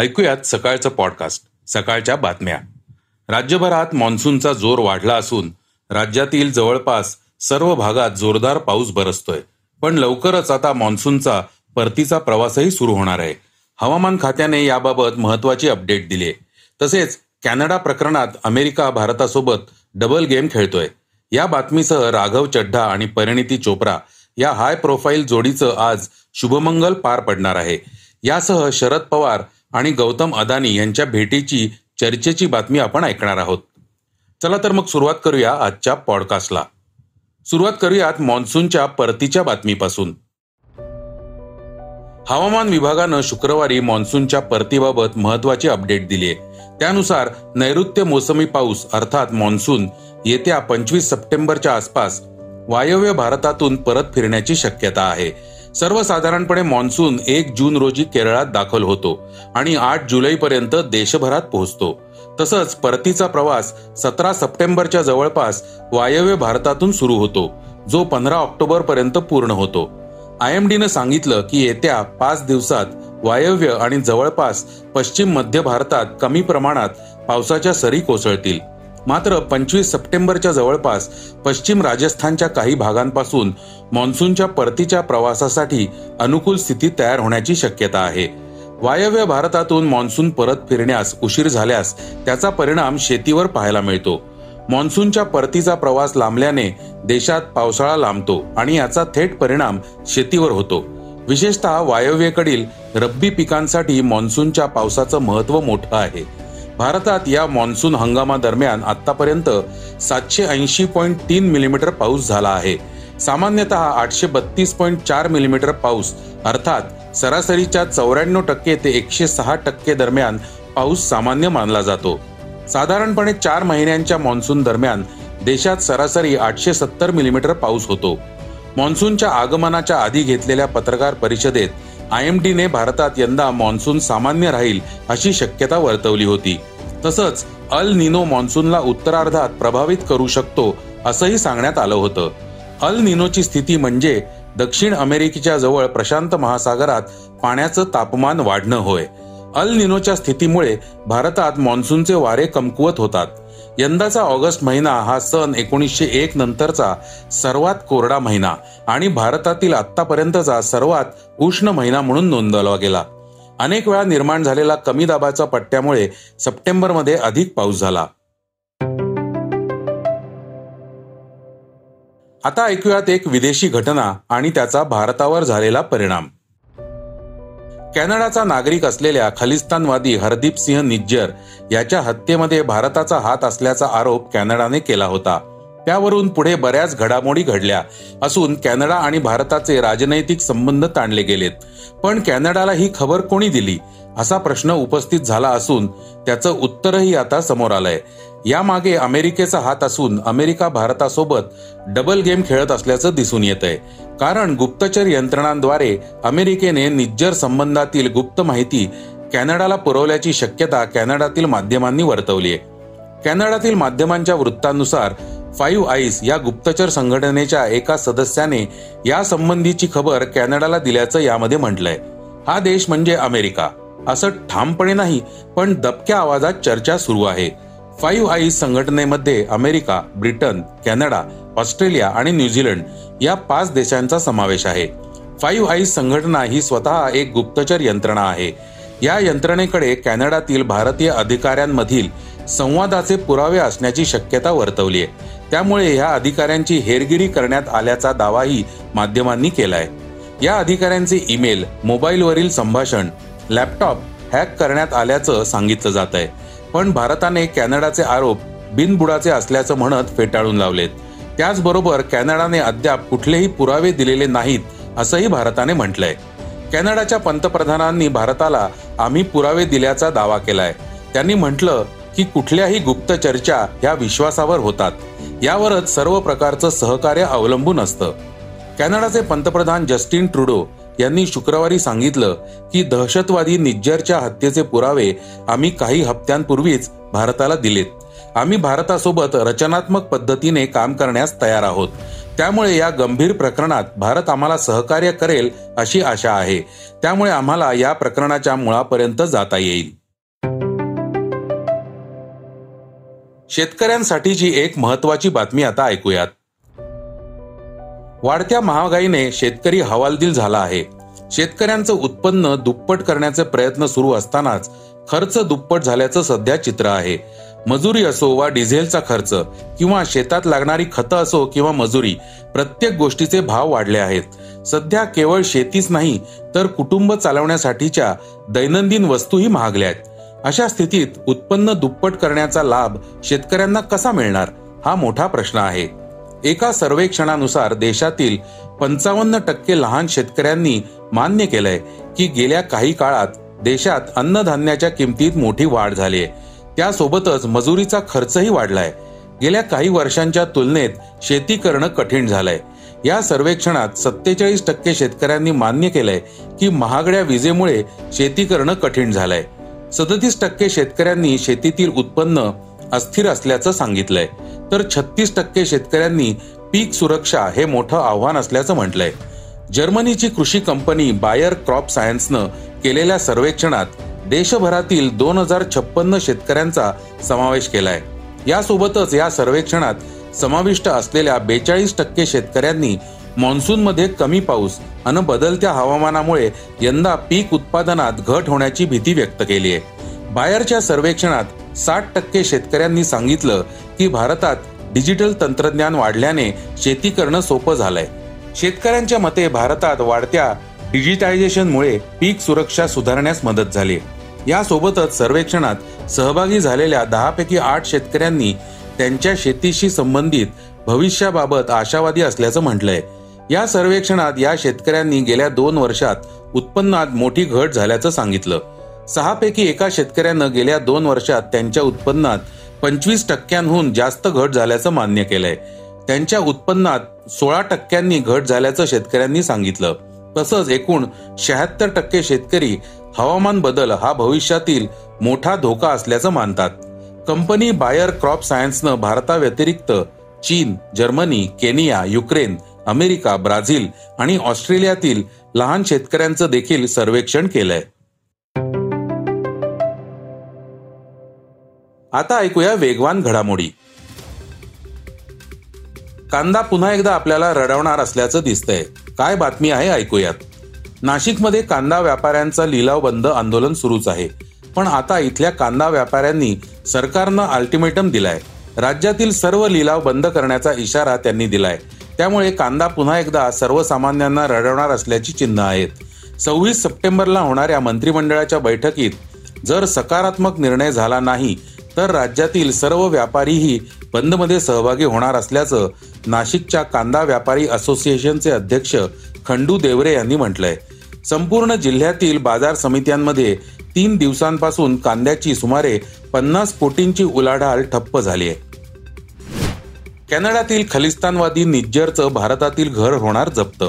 ऐकूयात सकाळचं पॉडकास्ट सकाळच्या बातम्या. राज्यभरात मान्सूनचा जोर वाढला असून राज्यातील जवळपास सर्व भागात जोरदार पाऊस बरसतोय. पण लवकरच आता मान्सूनचा परतीचा प्रवासही सुरू होणार आहे. हवामान खात्याने याबाबत महत्वाची अपडेट दिली आहे. तसेच कॅनडा प्रकरणात अमेरिका भारतासोबत डबल गेम खेळतोय. या बातमीसह राघव चड्ढा आणि परिणिती चोप्रा या हाय प्रोफाईल जोडीचं आज शुभमंगल पार पडणार आहे. यासह शरद पवार आणि गौतम अदानी यांच्या भेटीची चर्चेची बातमी आपण ऐकणार आहोत. चला तर मग सुरुवात करूया आजच्या पॉडकास्टला सुरुवात करूयात मान्सूनच्या परतीच्या बातमीपासून. हवामान विभागानं शुक्रवारी मान्सूनच्या परतीबाबत महत्वाची अपडेट दिली आहे. त्यानुसार नैऋत्य मोसमी पाऊस अर्थात मान्सून येत्या पंचवीस सप्टेंबरच्या आसपास वायव्य भारतातून परत फिरण्याची शक्यता आहे. सर्वसाधारणपणे मान्सून एक जून रोजी केरळात दाखल होतो आणि आठ जुलैपर्यंत देशभरात पोहोचतो. तसंच परतीचा प्रवास सतरा सप्टेंबरच्या जवळपास वायव्य भारतातून सुरू होतो जो पंधरा ऑक्टोबर पर्यंत पूर्ण होतो. आय एम डीनं सांगितलं की येत्या पाच दिवसात वायव्य आणि जवळपास पश्चिम मध्य भारतात कमी प्रमाणात पावसाच्या सरी कोसळतील. मात्र पंचवीस सप्टेंबरच्या जवळपास पश्चिम राजस्थानच्या काही भागांपासून मान्सूनच्या परतीच्या प्रवासासाठी अनुकूल स्थिती तयार होण्याची शक्यता आहे. वायव्य भारतातून मान्सून परत फिरण्यास उशीर झाल्यास त्याचा परिणाम शेतीवर पाहायला मिळतो. मान्सूनच्या परतीचा प्रवास लांबल्याने देशात पावसाळा लांबतो आणि याचा थेट परिणाम शेतीवर होतो. विशेषतः वायव्येकडील रब्बी पिकांसाठी मान्सूनच्या पावसाचं महत्त्व मोठं आहे. भारतात या मान्सून हंगामादरम्यान आतापर्यंत सातशे ऐंशी पॉईंट तीन मिलीमीटर पाऊस झाला आहे. सामान्यतः आठशे बत्तीस पॉईंट चार मिलीमीटर पाऊस अर्थात सरासरीच्या चौऱ्याण्णव टक्के ते एकशे सहा टक्के दरम्यान पाऊस सामान्य मानला जातो. साधारणपणे चार महिन्यांच्या मान्सून दरम्यान देशात सरासरी आठशे सत्तर मिलीमीटर पाऊस होतो. मान्सूनच्या आगमनाच्या आधी घेतलेल्या पत्रकार परिषदेत आय एम डीने भारतात यंदा मान्सून सामान्य राहील अशी शक्यता वर्तवली होती. तसंच अल निनो मान्सूनला उत्तरार्धात प्रभावित करू शकतो असंही सांगण्यात आलं होतं. अल निनोची स्थिती म्हणजे दक्षिण अमेरिकेच्या जवळ प्रशांत महासागरात पाण्याचं तापमान वाढणं होय. अल निनोच्या स्थितीमुळे भारतात मान्सूनचे वारे कमकुवत होतात. यंदाचा ऑगस्ट महिना हा सन एकोणीसशे एक नंतरचा सर्वात कोरडा महिना आणि भारतातील आतापर्यंतचा सर्वात उष्ण महिना म्हणून नोंदवला गेला. अनेक वेळा निर्माण झालेला कमी दाबाच्या पट्ट्यामुळे सप्टेंबरमध्ये अधिक पाऊस झाला. आता ऐकूयात एक विदेशी घटना आणि त्याचा भारतावर झालेला परिणाम. कॅनडाचा नागरिक असलेल्या खलिस्तानवादी हरदीप सिंह निज्जर याच्या हत्येमध्ये भारताचा हात असल्याचा आरोप कॅनडाने केला होता. त्यावरून पुढे बऱ्याच घडामोडी घडल्या असून कॅनडा आणि भारताचे राजनैतिक संबंध ताणले गेलेत. पण कॅनडाला ही खबर कोणी दिली? असा प्रश्न उपस्थित झाला असून त्याचं उत्तरही आता समोर आलंय. यामागे अमेरिकेचा हात असून अमेरिका भारतासोबत डबल गेम खेळत असल्याचं दिसून येत आहे कारण गुप्तचर यंत्रणांद्वारे अमेरिकेने निज्जर संबंधातील गुप्त माहिती कॅनडाला पुरवल्याची शक्यता कॅनडातील माध्यमांनी वर्तवली आहे कॅनडातील माध्यमांच्या वृत्तानुसार फाईव्ह आईस या गुप्तचर संघटनेच्या एका सदस्याने या संबंधीची खबर कॅनडाला दिल्याचं यामध्ये म्हटलंय. हा देश म्हणजे अमेरिका. असं ठामपणे नाही पण दबक्या आवाजात चर्चा सुरू आहे. फाईव्ह आईस संघटनेमध्ये अमेरिका ब्रिटन कॅनडा ऑस्ट्रेलिया आणि न्यूझीलंड या पाच देशांचा समावेश आहे. फाईव्ह आईस संघटना ही स्वतः एक गुप्तचर यंत्रणा आहे. या यंत्रणेकडे कॅनडातील भारतीय अधिकाऱ्यांमधील संवादाचे पुरावे असण्याची शक्यता वर्तवली आहे त्यामुळे या अधिकाऱ्यांची हेरगिरी करण्यात आल्याचा दावाही माध्यमांनी केलाय. या अधिकाऱ्यांचे ईमेल मोबाईलवरील संभाषण लॅपटॉप हॅक करण्यात आल्याचं सांगितलं जात आहे पण भारताने कॅनडाचे आरोप बिनबुडाचे असल्याचं म्हणत फेटाळून लावलेत. त्याचबरोबर कॅनडाने अद्याप कुठलेही पुरावे दिलेले नाहीत असंही भारताने म्हटलंय. कॅनडाच्या पंतप्रधानांनी भारताला आम्ही पुरावे दिल्याचा दावा केलाय. त्यांनी म्हटलं की कुठल्याही गुप्त चर्चा ह्या विश्वासावर होतात. यावरच सर्व प्रकारचं सहकार्य अवलंबून असतं. कॅनडाचे पंतप्रधान जस्टिन ट्रुडो यांनी शुक्रवारी सांगितलं की दहशतवादी निज्जरच्या हत्येचे पुरावे आम्ही काही हप्त्यांपूर्वीच भारताला दिलेत. आम्ही भारतासोबत रचनात्मक पद्धतीने काम करण्यास तयार आहोत. त्यामुळे या गंभीर प्रकरणात भारत आम्हाला सहकार्य करेल अशी आशा आहे. त्यामुळे आम्हाला या प्रकरणाच्या मुळापर्यंत जाता येईल. शेतकऱ्यांसाठीची एक महत्वाची बातमी आता ऐकूयात. वाढत्या महागाईने शेतकरी हवालदिल झाला आहे. शेतकऱ्यांचं उत्पन्न दुप्पट करण्याचे प्रयत्न सुरू असतानाच खर्च दुप्पट झाल्याचं सध्या चित्र आहे. मजुरी असो वा डिझेलचा खर्च किंवा शेतात लागणारी खतं असो किंवा मजुरी प्रत्येक गोष्टीचे भाव वाढले आहेत. सध्या केवळ शेतीच नाही तर कुटुंब चालवण्यासाठीच्या दैनंदिन वस्तूही महागल्या आहेत. अशा स्थितीत उत्पन्न दुप्पट करण्याचा लाभ शेतकऱ्यांना कसा मिळणार? हा मोठा प्रश्न आहे. एका सर्वेक्षणानुसार देशातील पंचावन्न टक्के लहान शेतकऱ्यांनी मान्य केलंय की गेल्या काही काळात देशात अन्नधान्याच्या किमतीत मोठी वाढ झाली आहे त्यासोबतच मजुरीचा खर्चही वाढलाय. गेल्या काही वर्षांच्या तुलनेत शेती करणं कठीण झालंय. या सर्वेक्षणात सत्तेचाळीस टक्के शेतकऱ्यांनी मान्य केलंय की महागड्या विजेमुळे शेती करणं कठीण झालंय. सदतीस टक्के शेतकऱ्यांनी शेतीतील उत्पन्न अस्थिर असल्याचं सांगितलंय. तर छत्तीस टक्के शेतकऱ्यांनी पीक सुरक्षा हे मोठं आव्हान असल्याचं म्हटलंय. जर्मनीची कृषी कंपनी बायर क्रॉप सायन्सनं केलेल्या सर्वेक्षणात देशभरातील दोन हजार छप्पन्न शेतकऱ्यांचा समावेश केलाय. यासोबतच या सर्वेक्षणात समाविष्ट असलेल्या बेचाळीस टक्के शेतकऱ्यांनी मान्सूनमध्ये कमी पाऊस आणि बदलत्या हवामानामुळे यंदा पीक उत्पादनात घट होण्याची भीती व्यक्त केली आहे बायरच्या सर्वेक्षणात साठ टक्के शेतकऱ्यांनी सांगितलं की भारतात डिजिटल तंत्रज्ञान वाढल्याने शेती करणं सोपं झालंय. शेतकऱ्यांच्या मते भारतात वाढत्या डिजिटायझेशनमुळे पीक सुरक्षा सुधारण्यास मदत झाली यासोबतच सर्वेक्षणात सहभागी झालेल्या दहापैकी आठ शेतकऱ्यांनी त्यांच्या शेतीशी संबंधित भविष्याबाबत आशावादी असल्याचं म्हटलंय. या सर्वेक्षणात या शेतकऱ्यांनी गेल्या दोन वर्षात उत्पन्नात मोठी घट झाल्याचं सांगितलं. सहापैकी एका शेतकऱ्यानं गेल्या दोन वर्षात त्यांच्या उत्पन्नात पंचवीस टक्क्यांहून जास्त घट झाल्याचं मान्य केलंय. त्यांच्या उत्पन्नात सोळा टक्क्यांनी घट झाल्याचं शेतकऱ्यांनी सांगितलं. तसंच एकूण शहात्तर टक्के शेतकरी हवामान बदल हा भविष्यातील मोठा धोका असल्याचं मानतात. कंपनी बायर क्रॉप सायन्सनं भारताव्यतिरिक्त चीन Germany Kenya Ukraine America Brazil आणि ऑस्ट्रेलियातील लहान शेतकऱ्यांचं देखील सर्वेक्षण केलंय. आता ऐकूया वेगवान घडामोडी. कांदा पुन्हा एकदा आपल्याला रडवणार असल्याचं दिसतंय. काय बातमी आहे ऐकूयात. नाशिकमध्ये कांदा व्यापाऱ्यांचा लिलाव बंद आंदोलन सुरूच आहे. पण आता इथल्या कांदा व्यापाऱ्यांनी सरकारनं अल्टिमेटम दिलाय. राज्यातील सर्व लिलाव बंद करण्याचा इशारा त्यांनी दिलाय. त्यामुळे कांदा पुन्हा एकदा सर्वसामान्यांना रडवणार असल्याची चिन्ह आहेत. सव्वीस सप्टेंबरला होणाऱ्या मंत्रिमंडळाच्या बैठकीत जर सकारात्मक निर्णय झाला नाही तर राज्यातील सर्व व्यापारीही बंदमध्ये सहभागी होणार असल्याचं नाशिकच्या कांदा व्यापारी असोसिएशनचे अध्यक्ष खंडू देवरे यांनी म्हटलंय. संपूर्ण जिल्ह्यातील बाजार समित्यांमध्ये तीन दिवसांपासून कांद्याची सुमारे पन्नास कोटींची उलाढाल ठप्प झाली आहे. कॅनडातील खलिस्तानवादी निज्जरचं भारतातील घर होणार जप्त.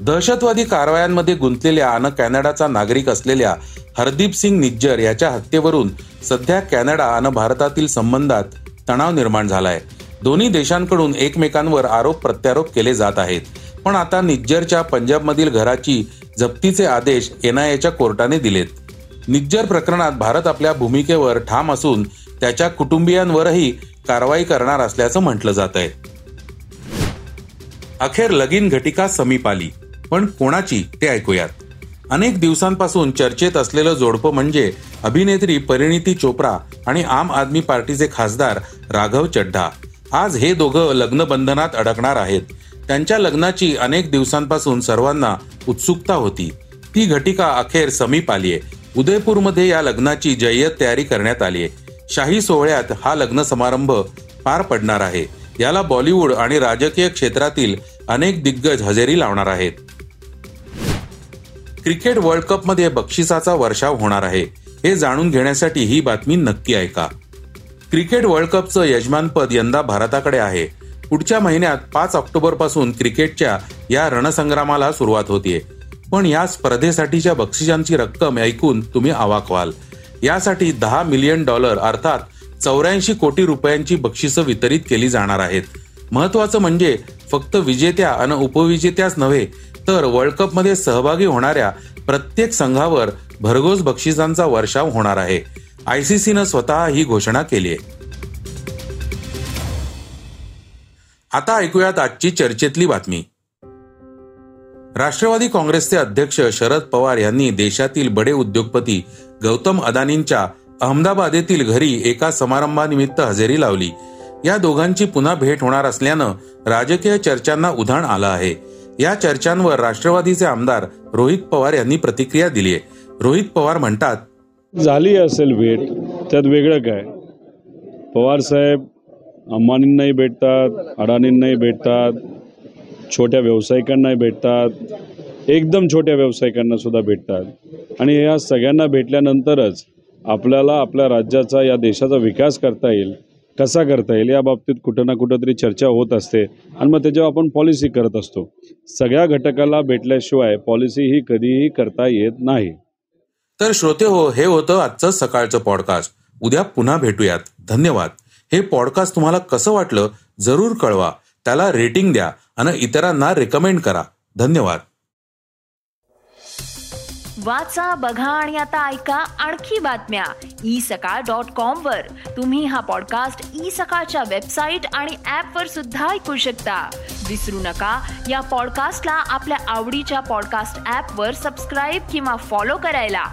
दहशतवादी कारवायांमध्ये गुंतलेल्या आणि कॅनडाचा नागरिक असलेल्या हरदीप सिंग निज्जर याच्या हत्येवरून सध्या कॅनडा आणि भारतातील संबंधात तणाव निर्माण झालाय. दोन्ही देशांकडून एकमेकांवर आरोप प्रत्यारोप केले जात आहेत. पण आता निज्जरच्या पंजाबमधील घराची जप्तीचे आदेश एनआयएच्या कोर्टाने दिलेत. निज्जर प्रकरणात भारत आपल्या भूमिकेवर ठाम असून त्याच्या कुटुंबियांवरही कारवाई करणार असल्याचं म्हटलं जात आहे. अखेर लगीन घटिका समीप आली पण कोणाची ते ऐकूयात. अनेक दिवसांपासून चर्चेत असलेलं जोडपं म्हणजे अभिनेत्री परिणिती चोप्रा आणि आम आदमी पार्टीचे खासदार राघव चड्ढा. आज हे दोघं लग्नबंधनात अडकणार आहेत. त्यांच्या लग्नाची अनेक दिवसांपासून सर्वांना उत्सुकता होती. ती घटिका अखेर समीप आलीये. आहे उदयपूरमध्ये या लग्नाची जय्यत तयारी करण्यात आली आहे शाही सोहळ्यात हा लग्न समारंभ पार पडणार आहे. याला बॉलिवूड आणि राजकीय क्षेत्रातील अनेक दिग्गज हजेरी लावणार आहेत. क्रिकेट वर्ल्ड कपमध्ये बक्षिसाचा वर्षाव होणार आहे. हे जाणून घेण्यासाठी ही बातमी नक्की ऐका. क्रिकेट वर्ल्ड कपचं यजमानपद यंदा भारताकडे आहे. पुढच्या महिन्यात पाच ऑक्टोबरपासून क्रिकेटच्या या रणसंग्रामाला सुरुवात होतीये. पण या स्पर्धेसाठीच्या बक्षिसांची रक्कम ऐकून तुम्ही अवाक व्हाल यासाठी दहा मिलियन डॉलर अर्थात चौऱ्याऐंशी कोटी रुपयांची बक्षिसं वितरित केली जाणार आहेत. महत्वाचं म्हणजे फक्त विजेत्या आणि उपविजेत्याच नव्हे तर वर्ल्ड कपमध्ये सहभागी होणाऱ्या प्रत्येक संघावर भरघोस बक्षिसांचा वर्षाव होणार आहे. आय सी सीनं स्वतः ही घोषणा केली आहे. आता ऐकूयात आजची चर्चेतली बातमी. राष्ट्रवादी काँग्रेसचे अध्यक्ष शरद पवार यांनी देशातील बडे उद्योगपती गौतम अदानींच्या अहमदाबाद येथील घरी एका समारंभानिमित्त हजेरी लावली. या दोघांची पुन्हा भेट होणार असल्यानं राजकीय चर्चांना उधाण आलं आहे. या चर्चांवर राष्ट्रवादीचे आमदार रोहित पवार यांनी प्रतिक्रिया दिली आहे. रोहित पवार म्हणतात झाली असेल भेट त्यात वेगळं काय? पवार साहेब अंबानींनाही भेटतात अडाणींनाही भेटतात छोट्या व्यावसायिकांनाही भेटतात. एकदम छोट्या व्यावसायिकांना सुद्धा भेटतात. आणि या सगळ्यांना भेटल्यानंतरच आपल्याला आपल्या राज्याचा या देशाचा विकास करता येईल. कसा करता येईल? या बाबतीत कुठं ना कुठं तरी चर्चा होत असते. आणि मग त्याच्यावर आपण पॉलिसी करत असतो. सगळ्या घटकाला भेटल्याशिवाय पॉलिसी ही कधीही करता येत नाही. तर श्रोते हो हे होतं आजचं सकाळचं पॉडकास्ट उद्या पुन्हा भेटूयात. धन्यवाद. हे पॉडकास्ट तुम्हाला कसं वाटलं? जरूर कळवा. त्याला रेटिंग द्या आणि इतरांना रेकमेंड करा. धन्यवाद. वाचा बघा आणि आता ऐका आणखी बातम्या. ई सकाळ डॉट कॉम वर. तुम्ही हा पॉडकास्ट ई सकाळच्या वेबसाईट आणि ऍप वर सुद्धा ऐकू शकता. विसरू नका या पॉडकास्टला आपल्या आवडीच्या पॉडकास्ट ऍप वर सबस्क्राईब किंवा फॉलो करायला.